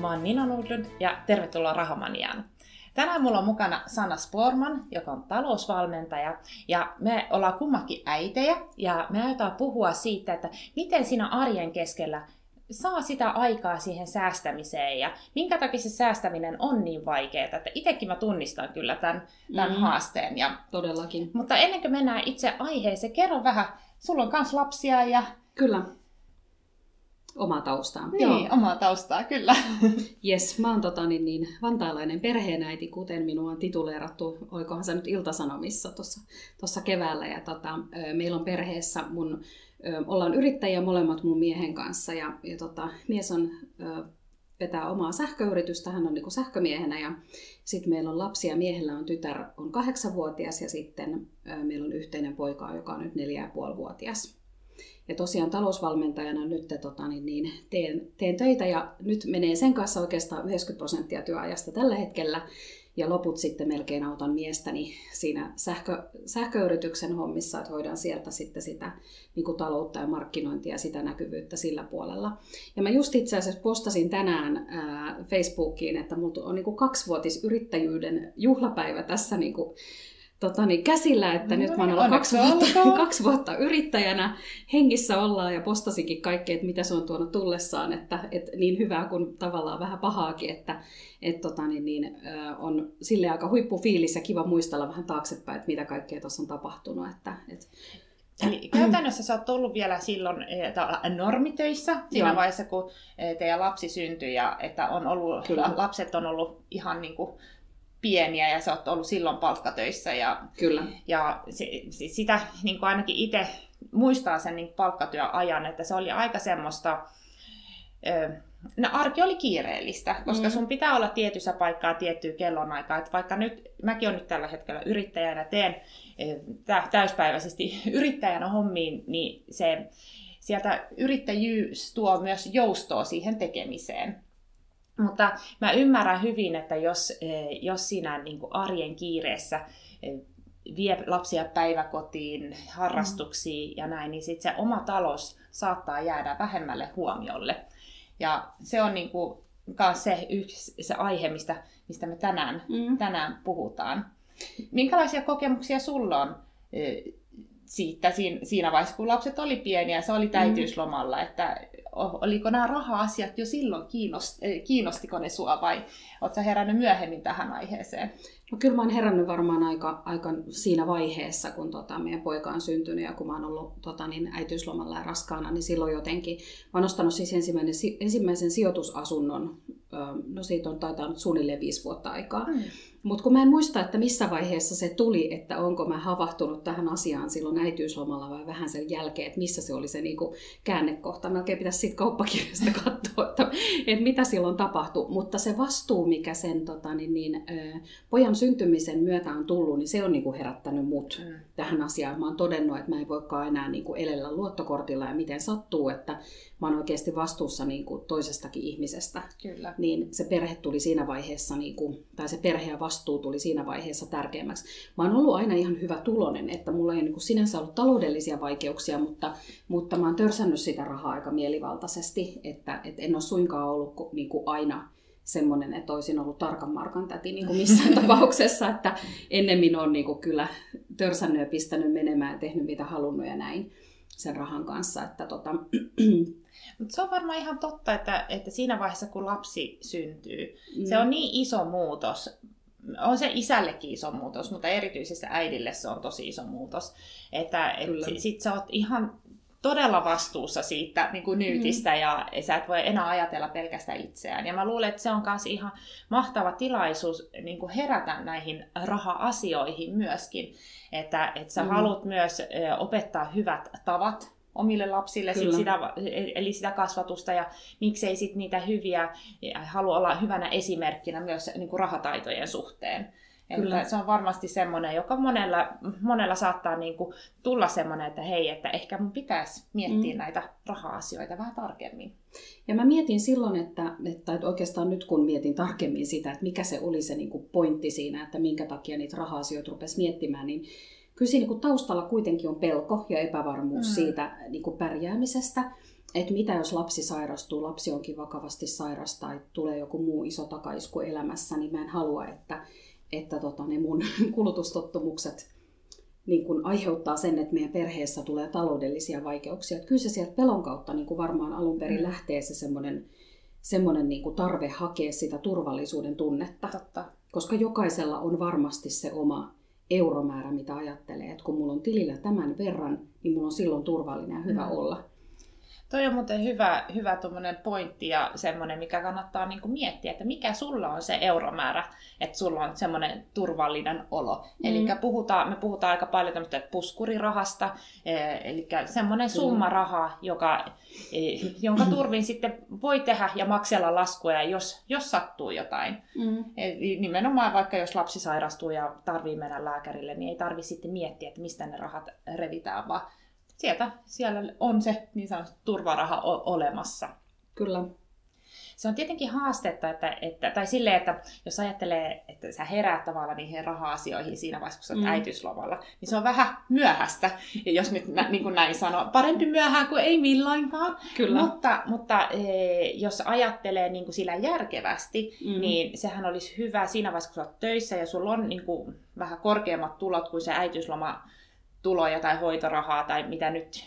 Mä oon Nina Nordlund ja tervetuloa Rahamaniaan. Tänään mulla on mukana Sanna Sporman, joka on talousvalmentaja, ja me ollaan kummakin äitejä, ja me aiotaan puhua siitä, että miten siinä arjen keskellä saa sitä aikaa siihen säästämiseen ja minkä takia se säästäminen on niin vaikeaa, että itsekin mä tunnistan kyllä tämän, tämän mm. haasteen. Ja, Todellakin. Mutta ennen kuin mennään itse aiheeseen, kerro vähän, sulla on myös lapsia ja... Kyllä, omaa taustaa. Niin, Joo. omaa taustaa, kyllä. Yes, mä oon tota, niin, niin, vantaalainen perheenäiti, kuten minua on tituleerattu, oikohan se nyt Iltasanomissa tuossa keväällä. Ja tota, meillä on perheessä mun, ollaan yrittäjiä molemmat mun miehen kanssa ja, ja tota, mies on vetää omaa sähköyritystä, hän on niin sähkömiehenä ja sitten meillä on lapsia, miehellä on tytär, on kahdeksanvuotias ja sitten meillä on yhteinen poika, joka on nyt neljä ja puoli vuotias. Ja tosiaan talousvalmentajana nyt tota, niin, niin, teen, teen töitä ja nyt menee sen kanssa oikeastaan 90 prosenttia työajasta tällä hetkellä. Ja loput sitten melkein autan miestäni siinä sähkö, sähköyrityksen hommissa, että hoidan sieltä sitten sitä niin kuin taloutta ja markkinointia ja sitä näkyvyyttä sillä puolella. Ja mä just itse asiassa postasin tänään ää, Facebookiin, että mulla on niin kuin kaksivuotis juhlapäivä tässä niin kuin tota, niin käsillä, että no, nyt mä oon ollut kaksi vuotta, kaksi vuotta yrittäjänä. Hengissä ollaan ja postasinkin kaikkea, että mitä se on tuonut tullessaan, että, että niin hyvää kuin tavallaan vähän pahaakin, että et, tota, niin, niin, on sille aika huippufiilis ja kiva muistella vähän taaksepäin, että mitä kaikkea tuossa on tapahtunut. Että, et, Eli käytännössä sä oot ollut vielä silloin normitöissä siinä Joo. vaiheessa, kun teidän lapsi syntyi ja että on ollut, Kyllä. lapset on ollut ihan niin kuin pieniä ja sä oot ollut silloin palkkatöissä. Ja, Kyllä. Ja sitä niin kuin ainakin itse muistaa sen niin palkkatyöajan, että se oli aika semmoista... No, arki oli kiireellistä, koska mm. sun pitää olla tietyssä paikkaa tiettyä kellonaikaa. Että vaikka nyt, mäkin olen nyt tällä hetkellä yrittäjänä, teen täyspäiväisesti yrittäjänä hommiin, niin se, sieltä yrittäjyys tuo myös joustoa siihen tekemiseen. Mutta mä ymmärrän hyvin, että jos, eh, jos siinä niin kuin arjen kiireessä eh, vie lapsia päiväkotiin, harrastuksiin mm. ja näin, niin sitten se oma talous saattaa jäädä vähemmälle huomiolle. Ja se on niin kuin se, yksi, se aihe, mistä, mistä me tänään, mm. tänään puhutaan. Minkälaisia kokemuksia sulla on eh, siitä siinä vaiheessa, kun lapset oli pieniä, se oli täytyyslomalla, että oliko nämä raha-asiat jo silloin, kiinnost, eh, kiinnostiko ne sua vai oletko herännyt myöhemmin tähän aiheeseen? No kyllä mä oon herännyt varmaan aika, aika siinä vaiheessa, kun tota, meidän poika on syntynyt ja kun mä oon ollut tota, niin äitiyslomalla ja raskaana, niin silloin jotenkin, mä oon ostanut siis ensimmäinen, ensimmäisen sijoitusasunnon, no siitä on taitaa nyt suunnilleen viisi vuotta aikaa. Mm. Mutta kun mä en muista, että missä vaiheessa se tuli, että onko mä havahtunut tähän asiaan silloin äitiyslomalla vai vähän sen jälkeen, että missä se oli se niinku käännekohta. Melkein pitäisi siitä kauppakirjasta katsoa, että, että mitä silloin tapahtui. Mutta se vastuu, mikä sen tota, niin, niin, pojan syntymisen myötä on tullut, niin se on niinku herättänyt mut mm. tähän asiaan. Mä oon todennut, että mä en voikaan enää niinku elellä luottokortilla ja miten sattuu, että mä oon oikeasti vastuussa niinku toisestakin ihmisestä. Kyllä. Niin se perhe tuli siinä vaiheessa, niinku, tai se perhe ja vastuu tuli siinä vaiheessa tärkeämmäksi. Mä oon ollut aina ihan hyvä tulonen, että mulla ei niinku sinänsä ollut taloudellisia vaikeuksia, mutta, mutta mä oon törsännyt sitä rahaa aika mielivaltaisesti, että et en ole suinkaan ollut niinku aina semmoinen, että olisin ollut tarkan markan täti niin kuin missään tapauksessa, että ennemmin on niin kuin kyllä törsännyt ja pistänyt menemään ja tehnyt mitä halunnut ja näin sen rahan kanssa. Että tota... Mutta se on varmaan ihan totta, että, että siinä vaiheessa kun lapsi syntyy, mm. se on niin iso muutos. On se isällekin iso muutos, mutta erityisesti äidille se on tosi iso muutos. Että et sit, sit sä oot ihan todella vastuussa siitä niin kuin nyytistä mm. ja sä et voi enää ajatella pelkästään itseään. Ja mä luulen, että se on myös ihan mahtava tilaisuus niin kuin herätä näihin raha-asioihin myöskin. Että, että sä mm. haluat myös opettaa hyvät tavat omille lapsille sit sitä, eli sitä kasvatusta ja miksei sit niitä hyviä, halua olla hyvänä esimerkkinä myös niin kuin rahataitojen suhteen. Kyllä. Että se on varmasti semmoinen, joka monella, monella saattaa niin kuin tulla semmoinen, että hei, että ehkä mun pitäisi miettiä mm. näitä raha-asioita vähän tarkemmin. Ja mä mietin silloin, että, että oikeastaan nyt kun mietin tarkemmin sitä, että mikä se oli se niin kuin pointti siinä, että minkä takia niitä raha-asioita rupesi miettimään, niin kyllä siinä niin kuin taustalla kuitenkin on pelko ja epävarmuus mm. siitä niin kuin pärjäämisestä että mitä jos lapsi sairastuu, lapsi onkin vakavasti sairas tai tulee joku muu iso takaisku elämässä, niin mä en halua, että, että tota, ne mun kulutustottumukset niin kun aiheuttaa sen, että meidän perheessä tulee taloudellisia vaikeuksia. Että kyllä se sieltä pelon kautta niin kuin varmaan alun perin mm. lähtee se semmoinen semmoinen niin kuin tarve hakea sitä turvallisuuden tunnetta. Totta. Koska jokaisella on varmasti se oma euromäärä, mitä ajattelee, että kun mulla on tilillä tämän verran, niin mulla on silloin turvallinen ja hyvä mm. olla. Toi on muuten hyvä, hyvä pointti ja semmoinen, mikä kannattaa niinku miettiä, että mikä sulla on se euromäärä, että sulla on semmoinen turvallinen olo. Mm. Eli puhutaan, me puhutaan aika paljon tämmöistä puskurirahasta, eh, eli semmoinen summa rahaa, joka, eh, jonka turvin sitten voi tehdä ja maksella laskuja, jos, jos sattuu jotain. Mm. Eli nimenomaan vaikka jos lapsi sairastuu ja tarvii mennä lääkärille, niin ei tarvi sitten miettiä, että mistä ne rahat revitään, vaan sieltä siellä on se niin sanottu turvaraha olemassa. Kyllä. Se on tietenkin haastetta, että, että, tai silleen, että jos ajattelee, että sä heräät tavallaan niihin raha-asioihin siinä vaiheessa, kun sä oot mm. äitiyslomalla, niin se on vähän myöhäistä, ja jos nyt nä, niin kuin näin sanoo, parempi myöhään kuin ei milloinkaan. Kyllä. Mutta, mutta e, jos ajattelee niin kuin sillä järkevästi, mm. niin sehän olisi hyvä siinä vaiheessa, kun sä oot töissä ja sulla on niin kuin, vähän korkeammat tulot kuin se äitiysloma tuloja tai hoitorahaa tai mitä nyt,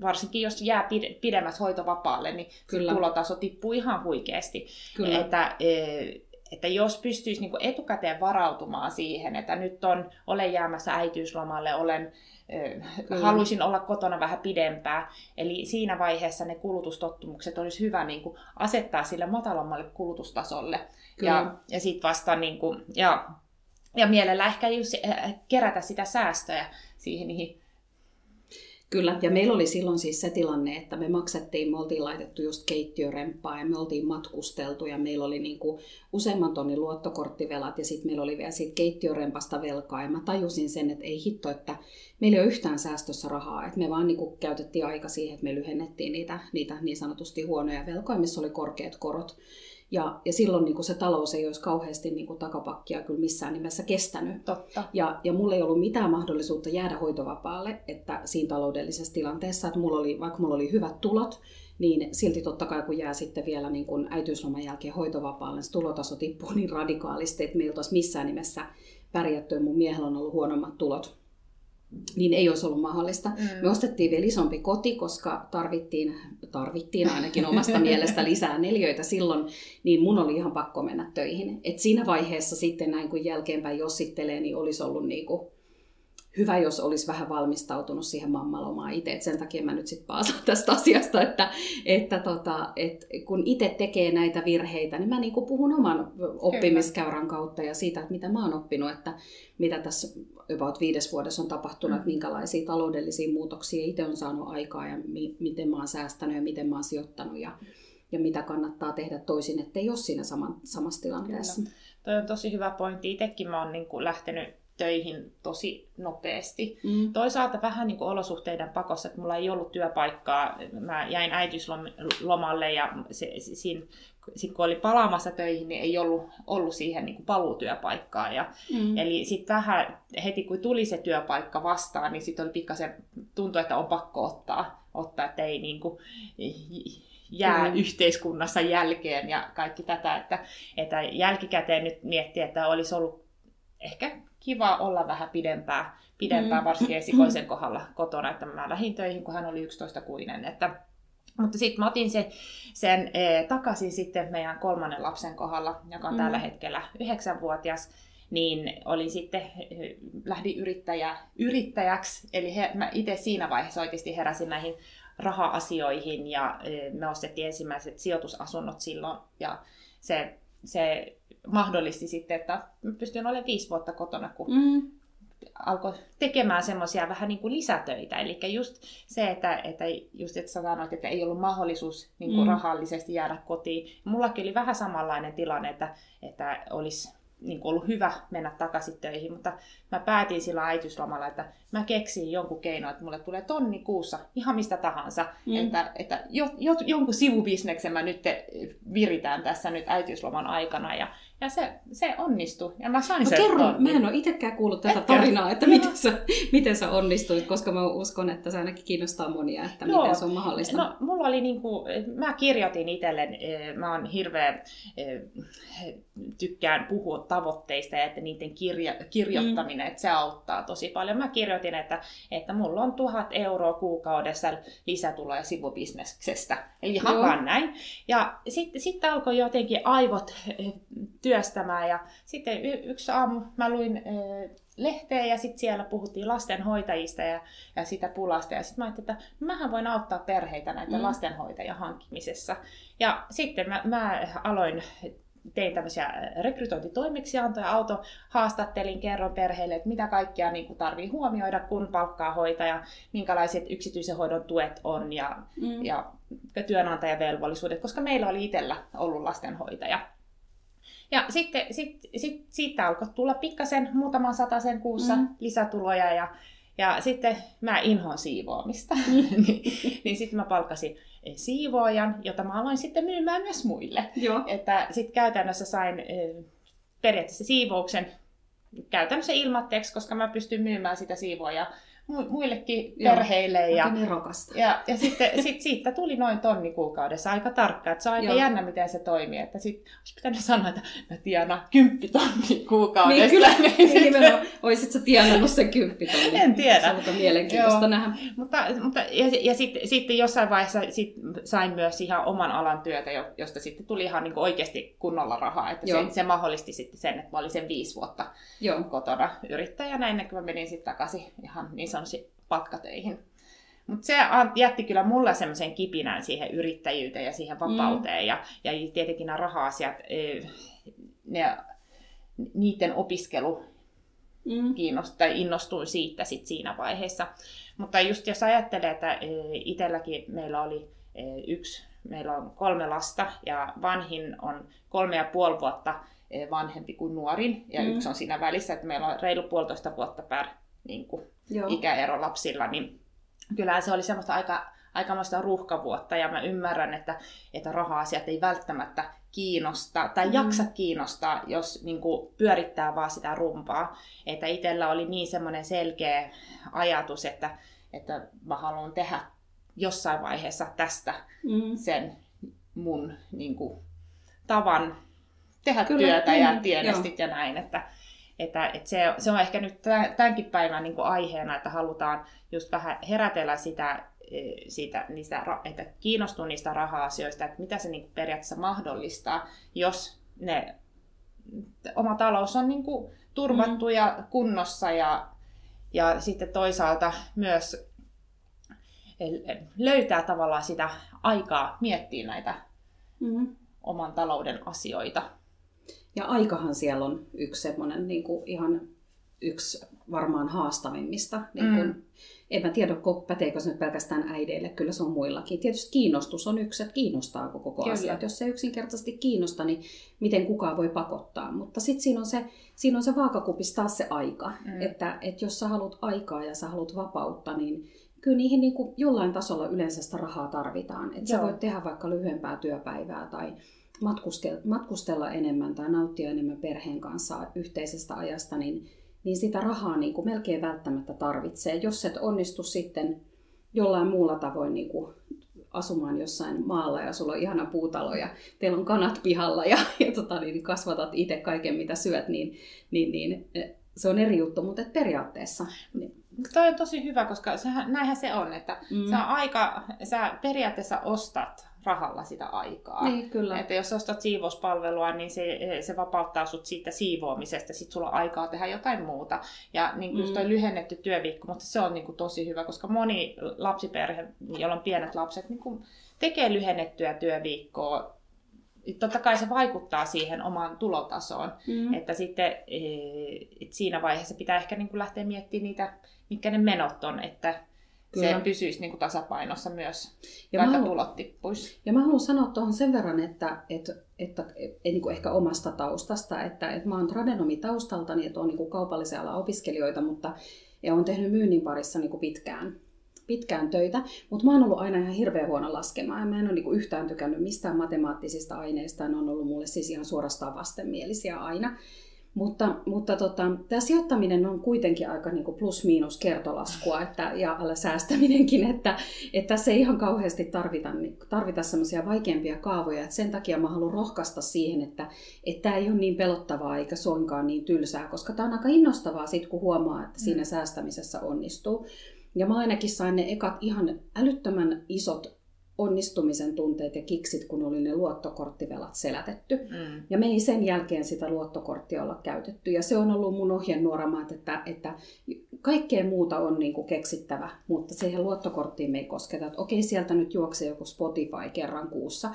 varsinkin jos jää pidemmäs hoitovapaalle, niin Kyllä. tulotaso tippuu ihan huikeasti. Kyllä. Että, e, että jos pystyisi niin etukäteen varautumaan siihen, että nyt on, olen jäämässä äitiyslomalle, olen e, Kyllä. haluaisin olla kotona vähän pidempään. Eli siinä vaiheessa ne kulutustottumukset olisi hyvä niin kuin asettaa sille matalammalle kulutustasolle. Kyllä. Ja, ja sitten vasta niin kuin, ja, ja mielellä ehkä just kerätä sitä säästöjä siihen niihin. Kyllä, ja meillä oli silloin siis se tilanne, että me maksettiin, me oltiin laitettu just keittiöremppaa ja me oltiin matkusteltu ja meillä oli niin kuin useamman tonnin luottokorttivelat ja sitten meillä oli vielä siitä keittiörempasta velkaa. Ja mä tajusin sen, että ei hitto, että meillä ei ole yhtään säästössä rahaa, että me vaan niin kuin käytettiin aika siihen, että me lyhennettiin niitä, niitä niin sanotusti huonoja velkoja, missä oli korkeat korot. Ja, ja silloin niin kuin se talous ei olisi kauheasti niin kuin takapakkia kyllä missään nimessä kestänyt. Totta. Ja, ja mulla ei ollut mitään mahdollisuutta jäädä hoitovapaalle että siinä taloudellisessa tilanteessa, että mulla oli, vaikka mulla oli hyvät tulot, niin silti totta kai kun jää sitten vielä niin kuin äitiysloman jälkeen hoitovapaalle, niin se tulotaso tippuu niin radikaalisti, että me ei missään nimessä pärjätty mun miehellä on ollut huonommat tulot niin ei olisi ollut mahdollista. Mm. Me ostettiin vielä isompi koti, koska tarvittiin, tarvittiin ainakin omasta mielestä lisää neljöitä silloin, niin mun oli ihan pakko mennä töihin. Et siinä vaiheessa sitten näin kun jälkeenpäin jossittelee, niin olisi ollut niinku, hyvä, jos olisi vähän valmistautunut siihen mammalomaan itse. Et sen takia mä nyt sitten paasaan tästä asiasta, että, että tota, et kun itse tekee näitä virheitä, niin mä niinku puhun oman oppimiskäyrän kautta ja siitä, että mitä mä oon oppinut, että mitä tässä about viides vuodessa on tapahtunut, mm. että minkälaisia taloudellisia muutoksia itse on saanut aikaa ja mi- miten mä oon säästänyt ja miten mä oon sijoittanut ja, ja mitä kannattaa tehdä toisin, ettei ole siinä saman, samassa tilanteessa. Kyllä. Toi on tosi hyvä pointti. Itsekin mä oon niin kuin lähtenyt töihin tosi nopeasti. Mm. Toisaalta vähän niin kuin olosuhteiden pakossa, että mulla ei ollut työpaikkaa. Mä jäin äitiyslomalle ja se, siinä, sit kun oli palaamassa töihin, niin ei ollut, ollut siihen niin kuin paluutyöpaikkaa. Ja, mm. Eli sitten vähän heti kun tuli se työpaikka vastaan, niin sitten oli pikkasen, tuntui, että on pakko ottaa, ottaa että ei niin kuin, jää mm. yhteiskunnassa jälkeen ja kaikki tätä, että, että jälkikäteen nyt miettiä, että olisi ollut ehkä kiva olla vähän pidempään, pidempään mm. varsinkin esikoisen kohdalla kotona, että mä lähdin töihin, kun hän oli 11-kuinen. Että, mutta sitten mä otin sen, sen e, takaisin sitten meidän kolmannen lapsen kohdalla, joka on mm. tällä hetkellä 9-vuotias, niin oli sitten, lähdin yrittäjä, yrittäjäksi, eli he, mä itse siinä vaiheessa oikeasti heräsin näihin raha-asioihin ja e, me ostettiin ensimmäiset sijoitusasunnot silloin ja se, se mahdollisti sitten, että pystyin olemaan viisi vuotta kotona, kun mm. alkoi tekemään semmoisia vähän niin kuin lisätöitä. Eli just se, että, että just että sä sanoit, että ei ollut mahdollisuus niin kuin mm. rahallisesti jäädä kotiin. Mullakin oli vähän samanlainen tilanne, että, että olisi niin ollut hyvä mennä takaisin töihin, mutta mä päätin sillä äitiyslomalla, että mä keksin jonkun keino, että mulle tulee tonni kuussa ihan mistä tahansa, mm. että, että jo, jo, jonkun sivubisneksen mä nyt viritään tässä nyt äitiysloman aikana ja, Ja se, se onnistui. Ja mä sain no, sen kerro, mä en ole itsekään kuullut tätä tarinaa, että miten sä, miten sä onnistuit, koska mä uskon, että se ainakin kiinnostaa monia, että Joo. miten se on mahdollista. No, mulla oli niinku, mä kirjoitin itselleen, mä oon hirveä, tykkään puhua tavoitteista ja että niiden kirja, kirjoittaminen, mm. että se auttaa tosi paljon. Mä kirjoitin, että, että mulla on tuhat euroa kuukaudessa lisätuloja sivubisneksestä. Eli vaan näin. Ja sitten sit alkoi jotenkin aivot työstämään ja sitten y- yksi aamu mä luin lehteä ja sitten siellä puhuttiin lastenhoitajista ja, ja sitä pulasta. Ja sitten mä ajattelin, että mähän voin auttaa perheitä näitä mm. lastenhoitajan hankkimisessa. Ja sitten mä, mä aloin tein tämmöisiä rekrytointitoimeksiantoja, auto haastattelin, kerron perheille, että mitä kaikkea niin tarvii huomioida, kun palkkaa hoitaja, minkälaiset yksityisen hoidon tuet on ja, mm. ja työnantajavelvollisuudet, koska meillä oli itsellä ollut lastenhoitaja. Ja sitten sit, sit, siitä alkoi tulla pikkasen, muutaman sen kuussa mm. lisätuloja ja, ja sitten mä inhoan siivoamista. Mm. niin, niin sitten mä palkkasin siivoojan, jota mä aloin sitten myymään myös muille. Joo. Että sitten käytännössä sain periaatteessa siivouksen käytännössä ilmatteeksi, koska mä pystyn myymään sitä siivoojaa muillekin Joo, perheille. Ja, ja, ja sitten sit, siitä tuli noin tonni kuukaudessa aika tarkka. Että se on aika Joo. jännä, miten se toimii. Että sit olisi pitänyt sanoa, että mä tienaan tonni kuukaudessa. Niin, kyllä. niin, nimenomaan. Oisit sä tienannut sen tonni. En tiedä. Se on mielenkiintoista Joo. nähdä. Mutta, mutta, ja, ja sitten sit jossain vaiheessa sit sain myös ihan oman alan työtä, josta sitten tuli ihan niin oikeasti kunnolla rahaa. Että se, se, mahdollisti sitten sen, että mä olin sen viisi vuotta Joo. kotona yrittäjänä ennen kuin mä menin sitten takaisin ihan niin sanoisi palkkatöihin. Mutta se jätti kyllä mulle semmoisen kipinän siihen yrittäjyyteen ja siihen vapauteen. Mm. Ja, ja tietenkin nämä raha-asiat, e, ne, niiden opiskelu mm. kiinnosti, tai innostuin siitä sit siinä vaiheessa. Mutta just jos ajattelee, että e, itselläkin meillä oli e, yksi, meillä on kolme lasta ja vanhin on kolme ja puoli vuotta vanhempi kuin nuorin ja mm. yksi on siinä välissä, että meillä on reilu puolitoista vuotta per niin kuin, ikäero lapsilla, niin kyllä se oli semmoista aika, aikamoista ruuhkavuotta ja mä ymmärrän, että, että raha-asiat ei välttämättä kiinnosta tai mm. jaksa kiinnostaa, jos niin kuin, pyörittää vaan sitä rumpaa. Että itsellä oli niin semmoinen selkeä ajatus, että, että mä haluan tehdä jossain vaiheessa tästä mm. sen mun niin kuin, tavan tehdä Kyllä, työtä niin, ja tienestit ja näin. Että, että, että se, se on ehkä nyt tämänkin päivän niin kuin aiheena, että halutaan just vähän herätellä sitä, e, siitä, niistä, että kiinnostuu niistä raha-asioista, että mitä se niin kuin periaatteessa mahdollistaa, jos ne, oma talous on niin kuin turvattu mm. ja kunnossa ja, ja sitten toisaalta myös löytää tavallaan sitä aikaa miettiä näitä mm. oman talouden asioita. Ja aikahan siellä on yksi semmoinen niin kuin ihan yksi varmaan haastavimmista. Niin kuin, mm. En mä tiedä, päteekö se nyt pelkästään äideille, kyllä se on muillakin. Tietysti kiinnostus on yksi, että kiinnostaako koko kyllä. asia. jos se yksinkertaisesti kiinnosta, niin miten kukaan voi pakottaa. Mutta sitten siinä on se, siinä on se vaakakupis taas se aika. Mm. Että, että jos sä haluat aikaa ja sä haluat vapautta, niin kyllä niihin niin kuin jollain tasolla yleensä sitä rahaa tarvitaan. Että sä voit tehdä vaikka lyhyempää työpäivää tai matkustella enemmän tai nauttia enemmän perheen kanssa yhteisestä ajasta, niin, niin sitä rahaa niin kuin melkein välttämättä tarvitsee. Jos et onnistu sitten jollain muulla tavoin niin kuin asumaan jossain maalla ja sulla on ihana puutalo ja teillä on kanat pihalla ja, ja tota, niin kasvatat itse kaiken mitä syöt, niin, niin, niin eh, se on eri juttu, mutta periaatteessa. Niin. Toi on tosi hyvä, koska sehän, näinhän se on, että mm. sä, aika, sä periaatteessa ostat rahalla sitä aikaa. Niin, kyllä. Että jos ostat siivouspalvelua, niin se, se vapauttaa sut siitä siivoamisesta, sit sulla on aikaa tehdä jotain muuta. Ja niin kuin mm. toi lyhennetty työviikko, mutta se on niin kuin tosi hyvä, koska moni lapsiperhe, jolla on pienet lapset, niin kuin tekee lyhennettyä työviikkoa totta kai se vaikuttaa siihen omaan tulotasoon, mm. että sitten et siinä vaiheessa pitää ehkä niin kuin lähteä miettimään niitä, mitkä ne menot on, että Kyllä. se pysyisi niin kuin tasapainossa myös, ja vaikka haluan, tulot tippuisi. Ja mä haluan sanoa tuohon sen verran, että, että, että, että niin kuin ehkä omasta taustasta, että, että mä oon tradenomi taustaltani, että on niin kuin kaupallisen alan opiskelijoita, mutta ja olen tehnyt myynnin parissa niin kuin pitkään, pitkään töitä, mutta mä oon ollut aina ihan hirveän huono laskemaan. Mä en ole niinku yhtään tykännyt mistään matemaattisista aineista, ne on ollut mulle siis ihan suorastaan vastenmielisiä aina. Mutta, mutta tota, tämä sijoittaminen on kuitenkin aika niin plus-miinus kertolaskua että, ja säästäminenkin, että, että tässä ei ihan kauheasti tarvita, niin, tarvita semmoisia vaikeampia kaavoja. Että sen takia mä haluan rohkaista siihen, että tämä ei ole niin pelottavaa eikä suinkaan niin tylsää, koska tämä on aika innostavaa sit, kun huomaa, että siinä mm. säästämisessä onnistuu. Ja mä ainakin sain ne ekat ihan älyttömän isot onnistumisen tunteet ja kiksit, kun oli ne luottokorttivelat selätetty. Mm. Ja me ei sen jälkeen sitä luottokorttia olla käytetty. Ja se on ollut mun ohjenuoramaat, että, että kaikkea muuta on niin kuin keksittävä, mutta siihen luottokorttiin me ei kosketa. Että okei, sieltä nyt juoksee joku Spotify kerran kuussa,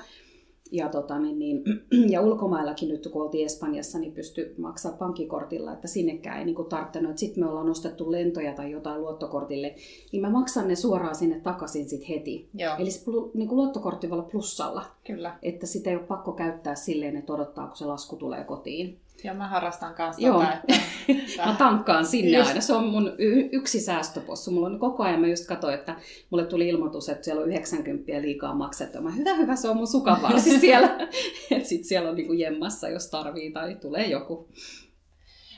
ja, tota, niin, niin, ja ulkomaillakin nyt, kun oltiin Espanjassa, niin pystyi maksaa pankkikortilla, että sinnekään ei niin tarttunut. Sitten me ollaan ostettu lentoja tai jotain luottokortille, niin mä maksan ne suoraan sinne takaisin sit heti. Joo. Eli se niin kuin luottokortti voi olla plussalla. Kyllä. Että sitä ei ole pakko käyttää silleen, että odottaa, kun se lasku tulee kotiin. Ja mä harrastan kanssa Joo. Tota, että... mä tankkaan sinne just... aina. Se on mun y- yksi säästöpossu. Mulla on koko ajan, mä just katsoin, että mulle tuli ilmoitus, että siellä on 90 liikaa maksettu. Mä hyvä, hyvä, se on mun sukavarsi siellä. että sit siellä on niinku jemmassa, jos tarvii tai tulee joku.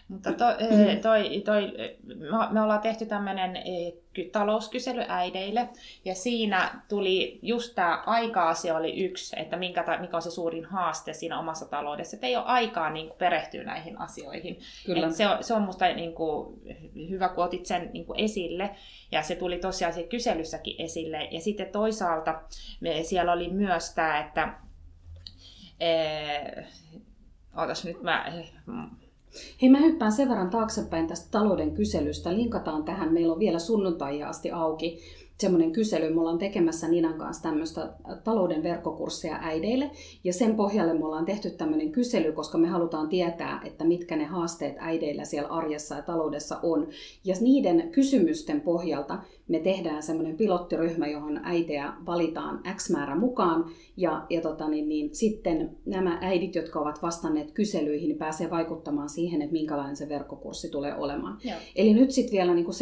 Mutta to, mm. toi, toi, me ollaan tehty tämmöinen talouskysely äideille, ja siinä tuli just tämä aika-asia oli yksi, että minkä, mikä on se suurin haaste siinä omassa taloudessa, että ei ole aikaa niin kuin, perehtyä näihin asioihin. Kyllä. se, on, se on musta niin kuin, hyvä, kun otit sen niin kuin, esille, ja se tuli tosiaan se kyselyssäkin esille, ja sitten toisaalta me, siellä oli myös tämä, että ee, ootas nyt mä Hei, mä hyppään sen verran taaksepäin tästä talouden kyselystä. Linkataan tähän. Meillä on vielä sunnuntai asti auki semmoinen kysely. Me ollaan tekemässä Ninan kanssa tämmöistä talouden verkkokurssia äideille. Ja sen pohjalle me ollaan tehty tämmöinen kysely, koska me halutaan tietää, että mitkä ne haasteet äideillä siellä arjessa ja taloudessa on. Ja niiden kysymysten pohjalta me tehdään semmoinen pilottiryhmä, johon äitejä valitaan X määrä mukaan. Ja, ja tota, niin, niin, sitten nämä äidit, jotka ovat vastanneet kyselyihin, niin pääsee vaikuttamaan siihen, että minkälainen se verkkokurssi tulee olemaan. Joo. Eli nyt sitten vielä niin kuin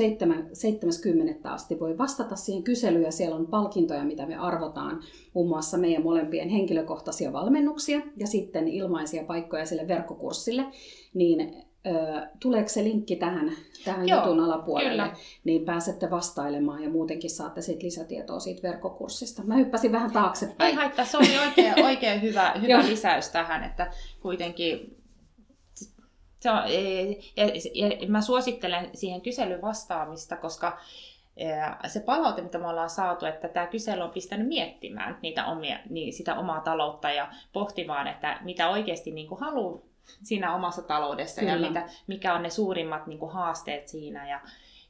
70 asti voi vastata siihen kyselyyn ja siellä on palkintoja, mitä me arvotaan. Muun muassa meidän molempien henkilökohtaisia valmennuksia ja sitten ilmaisia paikkoja sille verkkokurssille. Niin tuleeko se linkki tähän, tähän Joo, jutun alapuolelle, kyllä. niin pääsette vastailemaan ja muutenkin saatte sit lisätietoa siitä verkkokurssista. Mä hyppäsin vähän taaksepäin. Ei haittaa, se oli oikein, oikein hyvä, hyvä lisäys tähän, että kuitenkin se on, ja, ja mä suosittelen siihen kyselyyn vastaamista, koska se palaute, mitä me ollaan saatu, että tämä kysely on pistänyt miettimään niitä omia, niin sitä omaa taloutta ja pohtimaan, että mitä oikeasti niin kuin haluaa siinä omassa taloudessa Kyllä. ja mitä, mikä on ne suurimmat niin kuin, haasteet siinä ja,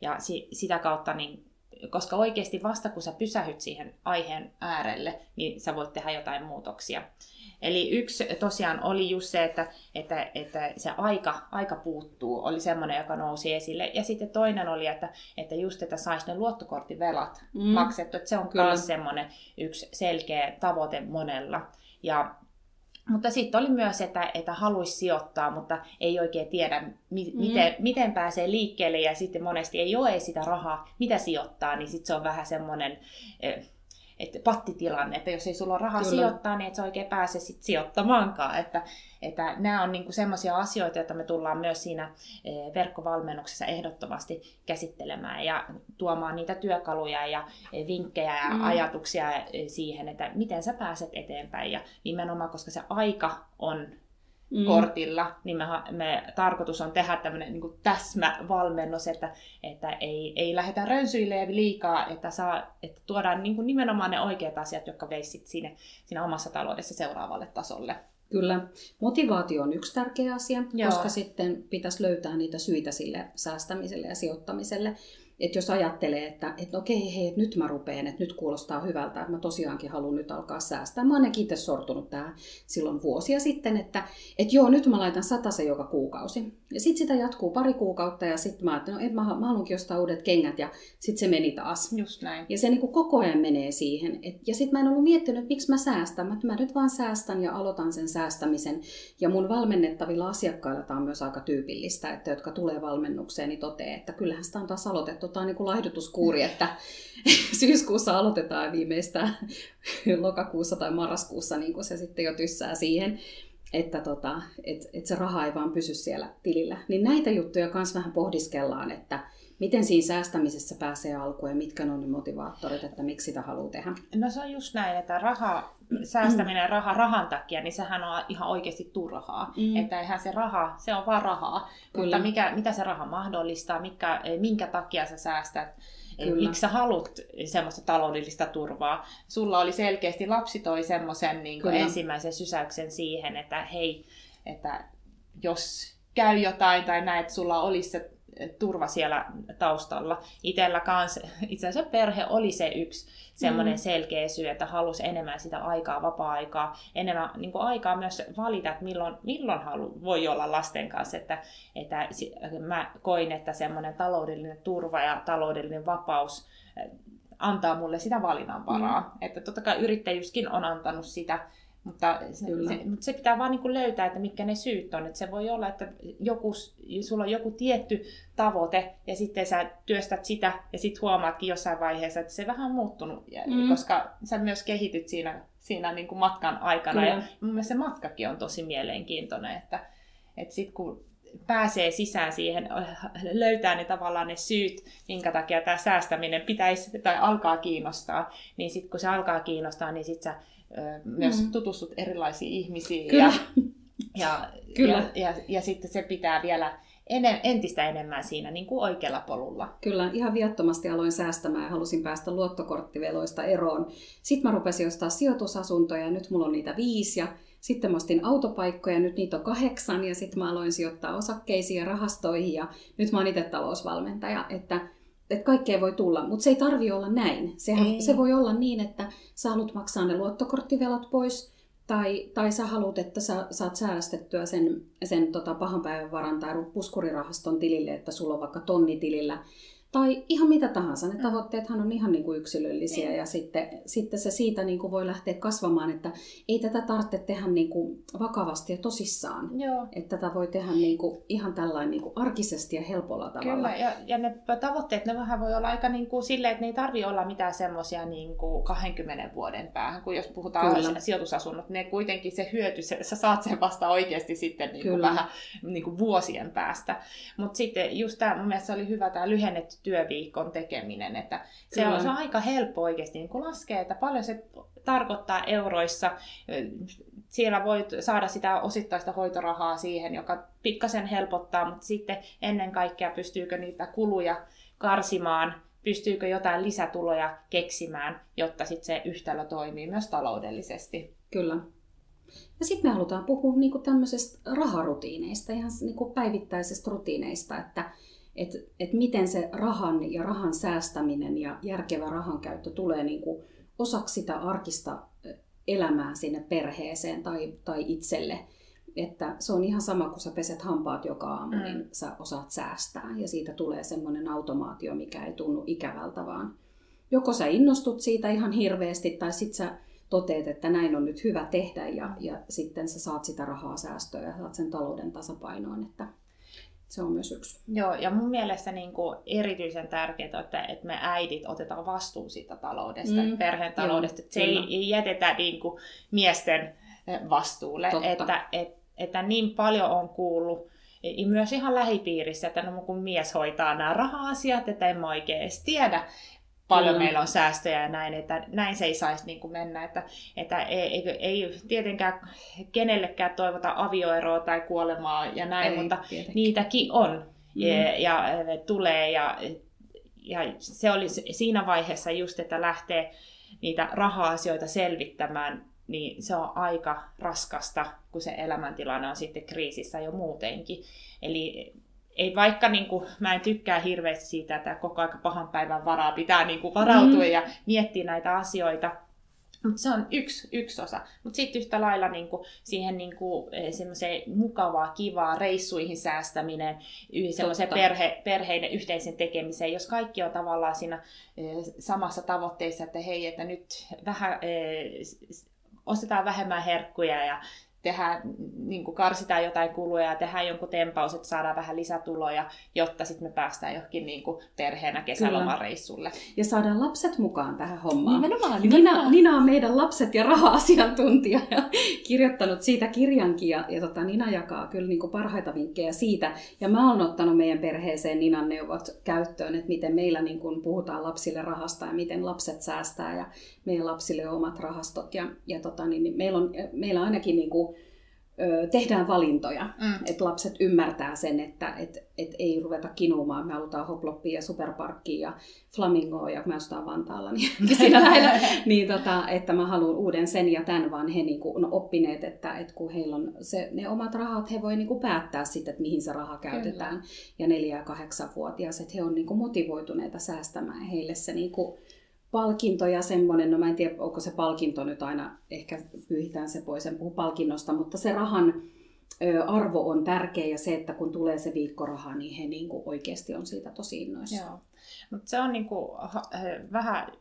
ja si, sitä kautta niin koska oikeasti vasta kun sä pysähyt siihen aiheen äärelle, niin sä voit tehdä jotain muutoksia. Eli yksi tosiaan oli just se, että, että, että se aika, aika puuttuu, oli semmoinen, joka nousi esille. Ja sitten toinen oli, että, että just, että saisi ne luottokorttivelat mm. maksettu. Että se on Kyllä. myös semmoinen yksi selkeä tavoite monella. Ja mutta sitten oli myös, että, että haluaisi sijoittaa, mutta ei oikein tiedä, mi- mm. miten, miten pääsee liikkeelle ja sitten monesti ei ole sitä rahaa, mitä sijoittaa, niin sitten se on vähän semmoinen eh, että pattitilanne, että jos ei sulla ole rahaa Kyllä. sijoittaa, niin et sä oikein pääse sit sijoittamaankaan. Että, että nämä on niinku semmoisia asioita, joita me tullaan myös siinä eh, verkkovalmennuksessa ehdottomasti käsittelemään ja tuomaan niitä työkaluja ja eh, vinkkejä ja mm. ajatuksia eh, siihen, että miten sä pääset eteenpäin. Ja nimenomaan, koska se aika on mm. kortilla, niin me, me tarkoitus on tehdä tämmöinen niin täsmävalmennus, että, että ei, ei lähdetä rönsyille liikaa, että, saa, että tuodaan niin kuin nimenomaan ne oikeat asiat, jotka veisivät siinä, siinä omassa taloudessa seuraavalle tasolle. Kyllä. Motivaatio on yksi tärkeä asia, Joo. koska sitten pitäisi löytää niitä syitä sille säästämiselle ja sijoittamiselle. Että jos ajattelee, että, että okei, hei, että nyt mä rupeen, että nyt kuulostaa hyvältä, että mä tosiaankin haluan nyt alkaa säästää. Mä oon itse sortunut tähän silloin vuosia sitten, että, että joo, nyt mä laitan se joka kuukausi. Ja sitten sitä jatkuu pari kuukautta ja sitten mä ajattelin, no, että mä, mä haluankin ostaa uudet kengät ja sitten se meni taas. Just näin. Ja se niin kuin koko ajan menee siihen. Et, ja sitten mä en ollut miettinyt, että miksi mä säästän. Mä, mä nyt vaan säästän ja aloitan sen säästämisen. Ja mun valmennettavilla asiakkailla tämä on myös aika tyypillistä, että jotka tulee valmennukseen, niin toteaa, että kyllähän sitä on taas aloitettu otetaan niin kuin laihdutuskuuri, että syyskuussa aloitetaan viimeistään lokakuussa tai marraskuussa niin kuin se sitten jo tyssää siihen, että tota, et, et se raha ei vaan pysy siellä tilillä. Niin näitä juttuja myös vähän pohdiskellaan, että Miten siinä säästämisessä pääsee alkuun ja mitkä on ne motivaattorit, että miksi sitä haluaa tehdä? No se on just näin, että raha, säästäminen ja raha rahan takia, niin sehän on ihan oikeasti turhaa. Mm. Että eihän se raha, se on vaan rahaa. Kyllä. Mutta mikä, mitä se raha mahdollistaa, mikä, minkä takia sä säästät, Kyllä. miksi sä haluat semmoista taloudellista turvaa. Sulla oli selkeästi, lapsi toi semmoisen niin ensimmäisen sysäyksen siihen, että hei, että jos käy jotain tai näet, sulla olisi se turva siellä taustalla. Itellä kanssa, itse asiassa perhe oli se yksi semmoinen mm. selkeä syy, että halusi enemmän sitä aikaa, vapaa-aikaa, enemmän niin kuin aikaa myös valita, että milloin, milloin halu, voi olla lasten kanssa. Että, että mä koin, että semmoinen taloudellinen turva ja taloudellinen vapaus antaa mulle sitä valinnanvaraa. Mm. Että totta kai yrittäjyyskin on antanut sitä, mutta se, se, mutta se pitää vaan niin löytää, että mitkä ne syyt on. Että se voi olla, että joku, sulla on joku tietty tavoite ja sitten sä työstät sitä ja sitten huomaatkin jossain vaiheessa, että se vähän on muuttunut, mm. koska sä myös kehityt siinä, siinä niin kuin matkan aikana. Kyllä. Ja mun mielestä se matkakin on tosi mielenkiintoinen, että, että sitten kun pääsee sisään siihen, löytää ne tavallaan ne syyt, minkä takia tämä säästäminen pitäisi tai alkaa kiinnostaa, niin sitten kun se alkaa kiinnostaa, niin sitten sä myös mm. tutustut erilaisiin ihmisiin. Kyllä. Ja, ja, Kyllä. Ja, ja, ja sitten se pitää vielä enem, entistä enemmän siinä niin kuin oikealla polulla. Kyllä, ihan viattomasti aloin säästämään ja halusin päästä luottokorttiveloista eroon. Sitten mä rupesin ostaa sijoitusasuntoja ja nyt mulla on niitä viisi ja sitten mä ostin autopaikkoja, nyt niitä on kahdeksan ja sitten mä aloin sijoittaa osakkeisiin ja rahastoihin ja nyt mä oon itse talousvalmentaja, että että kaikkea voi tulla, mutta se ei tarvi olla näin. Sehän, ei. Se voi olla niin, että sä haluat maksaa ne luottokorttivelat pois, tai, tai sä haluat, että sä saat säästettyä sen, sen tota pahan päivän varan tai puskurirahaston tilille, että sulla on vaikka tilillä tai ihan mitä tahansa. Ne mm. tavoitteethan on ihan niin kuin yksilöllisiä niin. ja sitten, sitten se siitä niin kuin voi lähteä kasvamaan, että ei tätä tarvitse tehdä niin kuin vakavasti ja tosissaan. Joo. Että tätä voi tehdä niin kuin ihan tällainen niin kuin arkisesti ja helpolla tavalla. Kyllä, ja, ja ne tavoitteet, ne vähän voi olla aika niin kuin silleen, että ne ei tarvi olla mitään semmoisia niin kuin 20 vuoden päähän, kun jos puhutaan Kyllä. sijoitusasunnot, ne kuitenkin se hyöty, se, sä saat sen vasta oikeasti sitten niin kuin vähän niin kuin vuosien päästä. Mutta sitten just tämä, mun mielestä oli hyvä tämä lyhennetty työviikon tekeminen. Että se, on, se on aika helppo oikeasti niin laskea, että paljon se tarkoittaa euroissa. Siellä voit saada sitä osittaista hoitorahaa siihen, joka pikkasen helpottaa, mutta sitten ennen kaikkea pystyykö niitä kuluja karsimaan, pystyykö jotain lisätuloja keksimään, jotta sitten se yhtälö toimii myös taloudellisesti. Kyllä. Ja sitten me halutaan puhua niinku tämmöisestä raharutiineista, ihan niinku päivittäisestä rutiineista, että että et miten se rahan ja rahan säästäminen ja järkevä rahan käyttö tulee niin kuin osaksi sitä arkista elämää sinne perheeseen tai, tai itselle. Että se on ihan sama, kun sä peset hampaat joka aamu, mm. niin sä osaat säästää. Ja siitä tulee semmoinen automaatio, mikä ei tunnu ikävältä, vaan joko sä innostut siitä ihan hirveästi, tai sit sä toteet, että näin on nyt hyvä tehdä, ja, ja sitten sä saat sitä rahaa säästöä ja saat sen talouden tasapainoon. Että se on myös yksi. Joo, ja mun mielestä niin kuin erityisen tärkeää, että, että me äidit otetaan vastuun siitä taloudesta, mm. perheen taloudesta. Joo, se ei jätetä niin kuin miesten eh, vastuulle. Että, et, että niin paljon on kuullut myös ihan lähipiirissä, että no, kun mies hoitaa nämä raha-asiat, että en mä oikein edes tiedä, paljon mm. meillä on säästöjä ja näin, että näin se ei saisi niin kuin mennä, että, että ei, ei, ei tietenkään kenellekään toivota avioeroa tai kuolemaa ja näin, ei, mutta tietenkin. niitäkin on mm. ja, ja tulee ja, ja se oli siinä vaiheessa just, että lähtee niitä raha-asioita selvittämään, niin se on aika raskasta, kun se elämäntilanne on sitten kriisissä jo muutenkin. Eli ei vaikka niin kuin, mä en tykkää hirveästi siitä, että koko aika pahan päivän varaa pitää niin kuin, varautua mm. ja miettiä näitä asioita, mutta se on yksi, yksi osa. Mutta sitten yhtä lailla niinku, siihen niinku, semmoiseen mukavaa, kivaa reissuihin säästäminen, semmoiseen perhe, perheiden yhteisen tekemiseen, jos kaikki on tavallaan siinä e, samassa tavoitteessa, että hei, että nyt vähän e, ostetaan vähemmän herkkuja ja tehdään, niin kuin karsitaan jotain kuluja ja tehdään jonkun tempaus, että saadaan vähän lisätuloja, jotta sitten me päästään johonkin niin kuin perheenä kesälomareissulle. Ja saadaan lapset mukaan tähän hommaan. Nimenomaan, nimenomaan. Nina, Nina on meidän lapset ja raha-asiantuntija ja kirjoittanut siitä kirjankin ja, ja tota, Nina jakaa kyllä niin kuin parhaita vinkkejä siitä. Ja mä oon ottanut meidän perheeseen Ninan neuvot käyttöön, että miten meillä niin kuin puhutaan lapsille rahasta ja miten lapset säästää ja meidän lapsille on omat rahastot. Ja, ja tota, niin, niin meillä, on, meillä ainakin niin kuin, ö, tehdään valintoja, mm. että lapset ymmärtää sen, että et, et ei ruveta kinumaan. Me halutaan hoploppia ja superparkkia ja flamingoa ja mä asutaan Vantaalla, niin siinä lähellä, niin tota, että mä haluan uuden sen ja tämän, vaan he niin kuin, on oppineet, että, että kun heillä on se, ne omat rahat, he voi niin kuin päättää sitten, että mihin se raha käytetään. Kyllä. Ja neljä- ja kahdeksanvuotias, että he on niin kuin motivoituneita säästämään heille se niin kuin, palkinto ja semmoinen, no mä en tiedä, onko se palkinto nyt aina, ehkä pyyhitään se pois, en puhu palkinnosta, mutta se rahan arvo on tärkeä ja se, että kun tulee se viikkoraha, niin he niin kuin oikeasti on siitä tosi innoissaan. Joo. Mutta se on niinku ha, vähän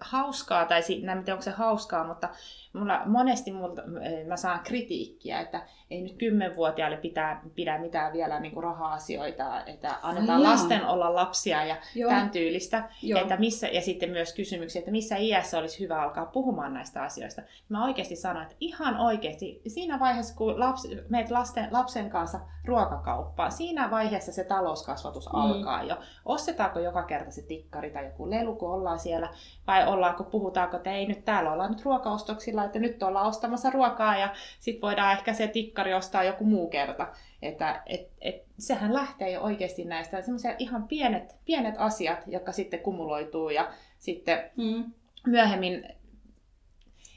hauskaa, tai en tiedä onko se hauskaa, mutta mulla, monesti multa, mä saan kritiikkiä, että ei nyt kymmenvuotiaille pitää, pidä mitään vielä niinku raha-asioita, että annetaan oh, lasten olla lapsia ja Joo. tämän tyylistä. Että missä, ja sitten myös kysymyksiä, että missä iässä olisi hyvä alkaa puhumaan näistä asioista. Mä oikeasti sanon, että ihan oikeasti siinä vaiheessa, kun lapsi, meet lasten, lapsen kanssa ruokakauppaan, siinä vaiheessa se talouskasvatus mm. alkaa jo. Ostetaanko joka kerta se tikkari tai joku lelu, kun ollaan siellä, vai ollaanko, puhutaanko, että ei nyt täällä ollaan nyt ruokaostoksilla, että nyt ollaan ostamassa ruokaa ja sitten voidaan ehkä se tikkari ostaa joku muu kerta. Että et, et, sehän lähtee jo oikeasti näistä semmoisia ihan pienet, pienet asiat, jotka sitten kumuloituu ja sitten mm. myöhemmin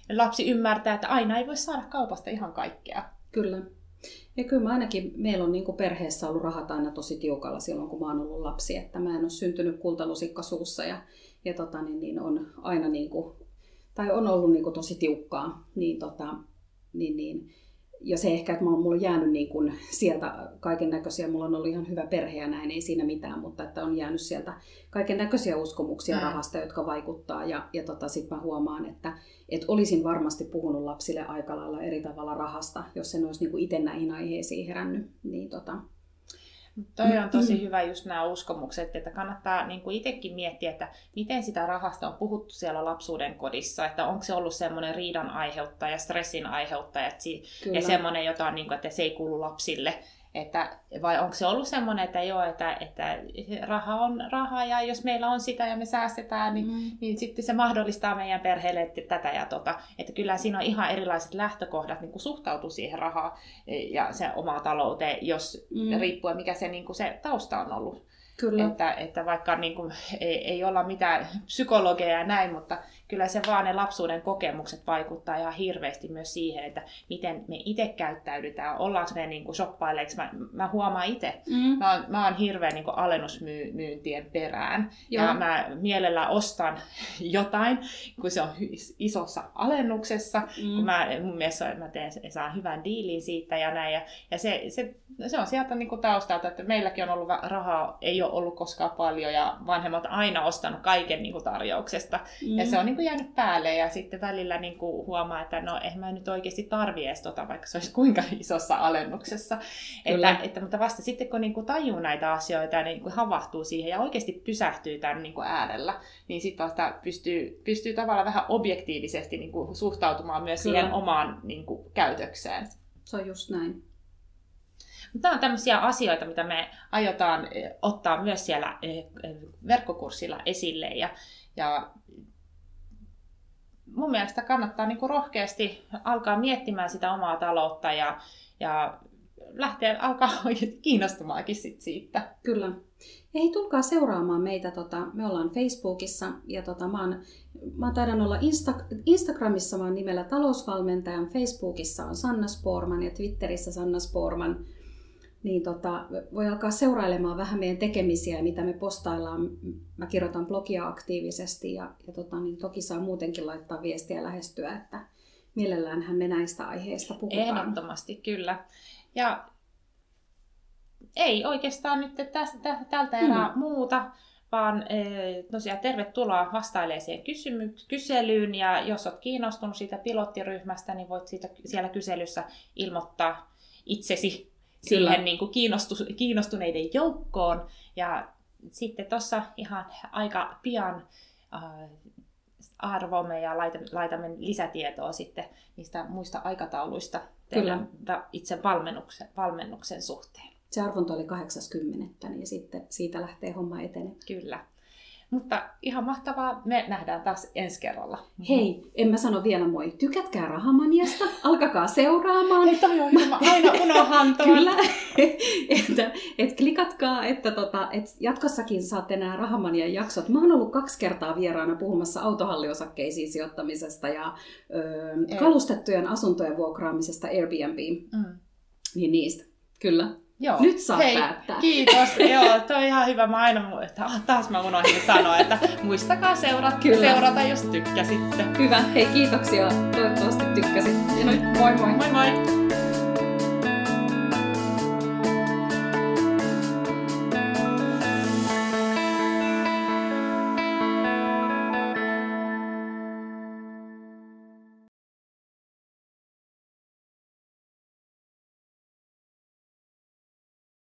lapsi ymmärtää, että aina ei voi saada kaupasta ihan kaikkea. Kyllä. Ja kyllä mä ainakin, meillä on niin perheessä ollut rahat aina tosi tiukalla silloin, kun mä oon ollut lapsi, että mä en ole syntynyt kultalusikka suussa ja, ja tota, niin, niin on aina niin kuin, tai on ollut niin kuin tosi tiukkaa, niin, tota, niin, niin ja se ehkä, että mä oon, mulla on jäänyt niin kuin sieltä kaiken näköisiä, mulla on ollut ihan hyvä perhe ja näin, ei siinä mitään, mutta että on jäänyt sieltä kaiken näköisiä uskomuksia mm. rahasta, jotka vaikuttaa. Ja, ja tota, sitten mä huomaan, että, että olisin varmasti puhunut lapsille aika lailla eri tavalla rahasta, jos en olisi niin kuin itse näihin aiheisiin herännyt. Niin tota, Toi on tosi hyvä just nämä uskomukset, että kannattaa niin kuin itsekin miettiä, että miten sitä rahasta on puhuttu siellä lapsuuden kodissa, että onko se ollut semmoinen riidan aiheuttaja, stressin aiheuttaja ja semmoinen, jota on, niin kuin, että se ei kuulu lapsille. Että, vai onko se ollut semmoinen, että joo, että, että raha on raha ja jos meillä on sitä ja me säästetään, niin, mm. niin sitten se mahdollistaa meidän perheelle että tätä ja tota. Että kyllä siinä on ihan erilaiset lähtökohdat niin suhtautua siihen rahaan ja se omaa talouteen, jos mm. riippuen mikä se, niin kuin se tausta on ollut. Kyllä. Että, että vaikka niin kuin, ei, ei olla mitään psykologeja ja näin, mutta kyllä se vaan ne lapsuuden kokemukset vaikuttaa ihan hirveästi myös siihen, että miten me itse käyttäydytään, ollaanko me niin kuin shoppaileeksi. Mä, mä huomaan itse, mm. mä, oon, mä oon hirveän niin kuin alennusmyyntien perään Joo. ja mä mielellä ostan jotain, kun se on isossa alennuksessa, mm. kun mä, mun mielestä mä teen, saan hyvän diilin siitä ja näin. Ja, ja se, se, se on sieltä niin kuin taustalta, että meilläkin on ollut rahaa, ei ole ollut koskaan paljon ja vanhemmat aina ostanut kaiken niin kuin tarjouksesta. Mm. Ja se on niin kuin jäänyt päälle ja sitten välillä niin kuin huomaa, että no eihän mä nyt oikeasti tarvi edes tota, vaikka se olisi kuinka isossa alennuksessa. Että, että, mutta vasta sitten kun niin kuin tajuu näitä asioita ja niin kuin havahtuu siihen ja oikeasti pysähtyy tämän niin kuin äärellä, niin sitten vasta pystyy, pystyy tavallaan vähän objektiivisesti niin kuin suhtautumaan myös Kyllä. siihen omaan niin kuin, käytökseen. Se on just näin. Tämä on tämmöisiä asioita, mitä me aiotaan eh, ottaa myös siellä eh, verkkokurssilla esille. Ja, ja mun mielestä kannattaa niin rohkeasti alkaa miettimään sitä omaa taloutta ja, ja lähteä alkaa oikeasti kiinnostumaankin sit siitä. Kyllä. Ei tulkaa seuraamaan meitä, tota, me ollaan Facebookissa ja tota, mä, oon, mä taidan olla Insta- Instagramissa, oon nimellä talousvalmentajan, Facebookissa on Sanna Sporman ja Twitterissä Sanna Sporman niin tota, voi alkaa seurailemaan vähän meidän tekemisiä, mitä me postaillaan. Mä kirjoitan blogia aktiivisesti ja, ja tota, niin toki saa muutenkin laittaa viestiä lähestyä, että mielelläänhän me näistä aiheista puhutaan. Ehdottomasti, kyllä. Ja ei oikeastaan nyt tästä, tältä erää mm. muuta, vaan tosiaan tervetuloa vastailemaan siihen kysymy- kyselyyn. Ja jos olet kiinnostunut siitä pilottiryhmästä, niin voit siitä, siellä kyselyssä ilmoittaa itsesi Kyllä. siihen niin kuin kiinnostu- kiinnostuneiden joukkoon. Ja sitten tuossa ihan aika pian äh, arvomme ja laitamme, laitamme lisätietoa sitten niistä muista aikatauluista Kyllä. itse valmennuksen, valmennuksen suhteen. Se arvonta oli 80, niin sitten siitä lähtee homma etenemään. Kyllä. Mutta ihan mahtavaa. Me nähdään taas ensi kerralla. Hei, en mä sano vielä moi. Tykätkää Rahamaniasta, alkakaa seuraamaan. Ei toi on hyvä. Aina unohan Kyllä. että, et klikatkaa, että tota, et jatkossakin saatte nämä Rahamanian jaksot. Mä oon ollut kaksi kertaa vieraana puhumassa autohalliosakkeisiin sijoittamisesta ja ö, kalustettujen asuntojen vuokraamisesta Airbnb. Mm. Niin niistä. Kyllä. Joo. Nyt saa Hei, päättää. Kiitos. Joo, toi on ihan hyvä. Mä aina, että ah, taas mä unohdin sanoa, että muistakaa seurata, Kyllä. seurata, jos tykkäsitte. Hyvä. Hei, kiitoksia. Toivottavasti tykkäsit. Ja nyt moi moi. Moi moi.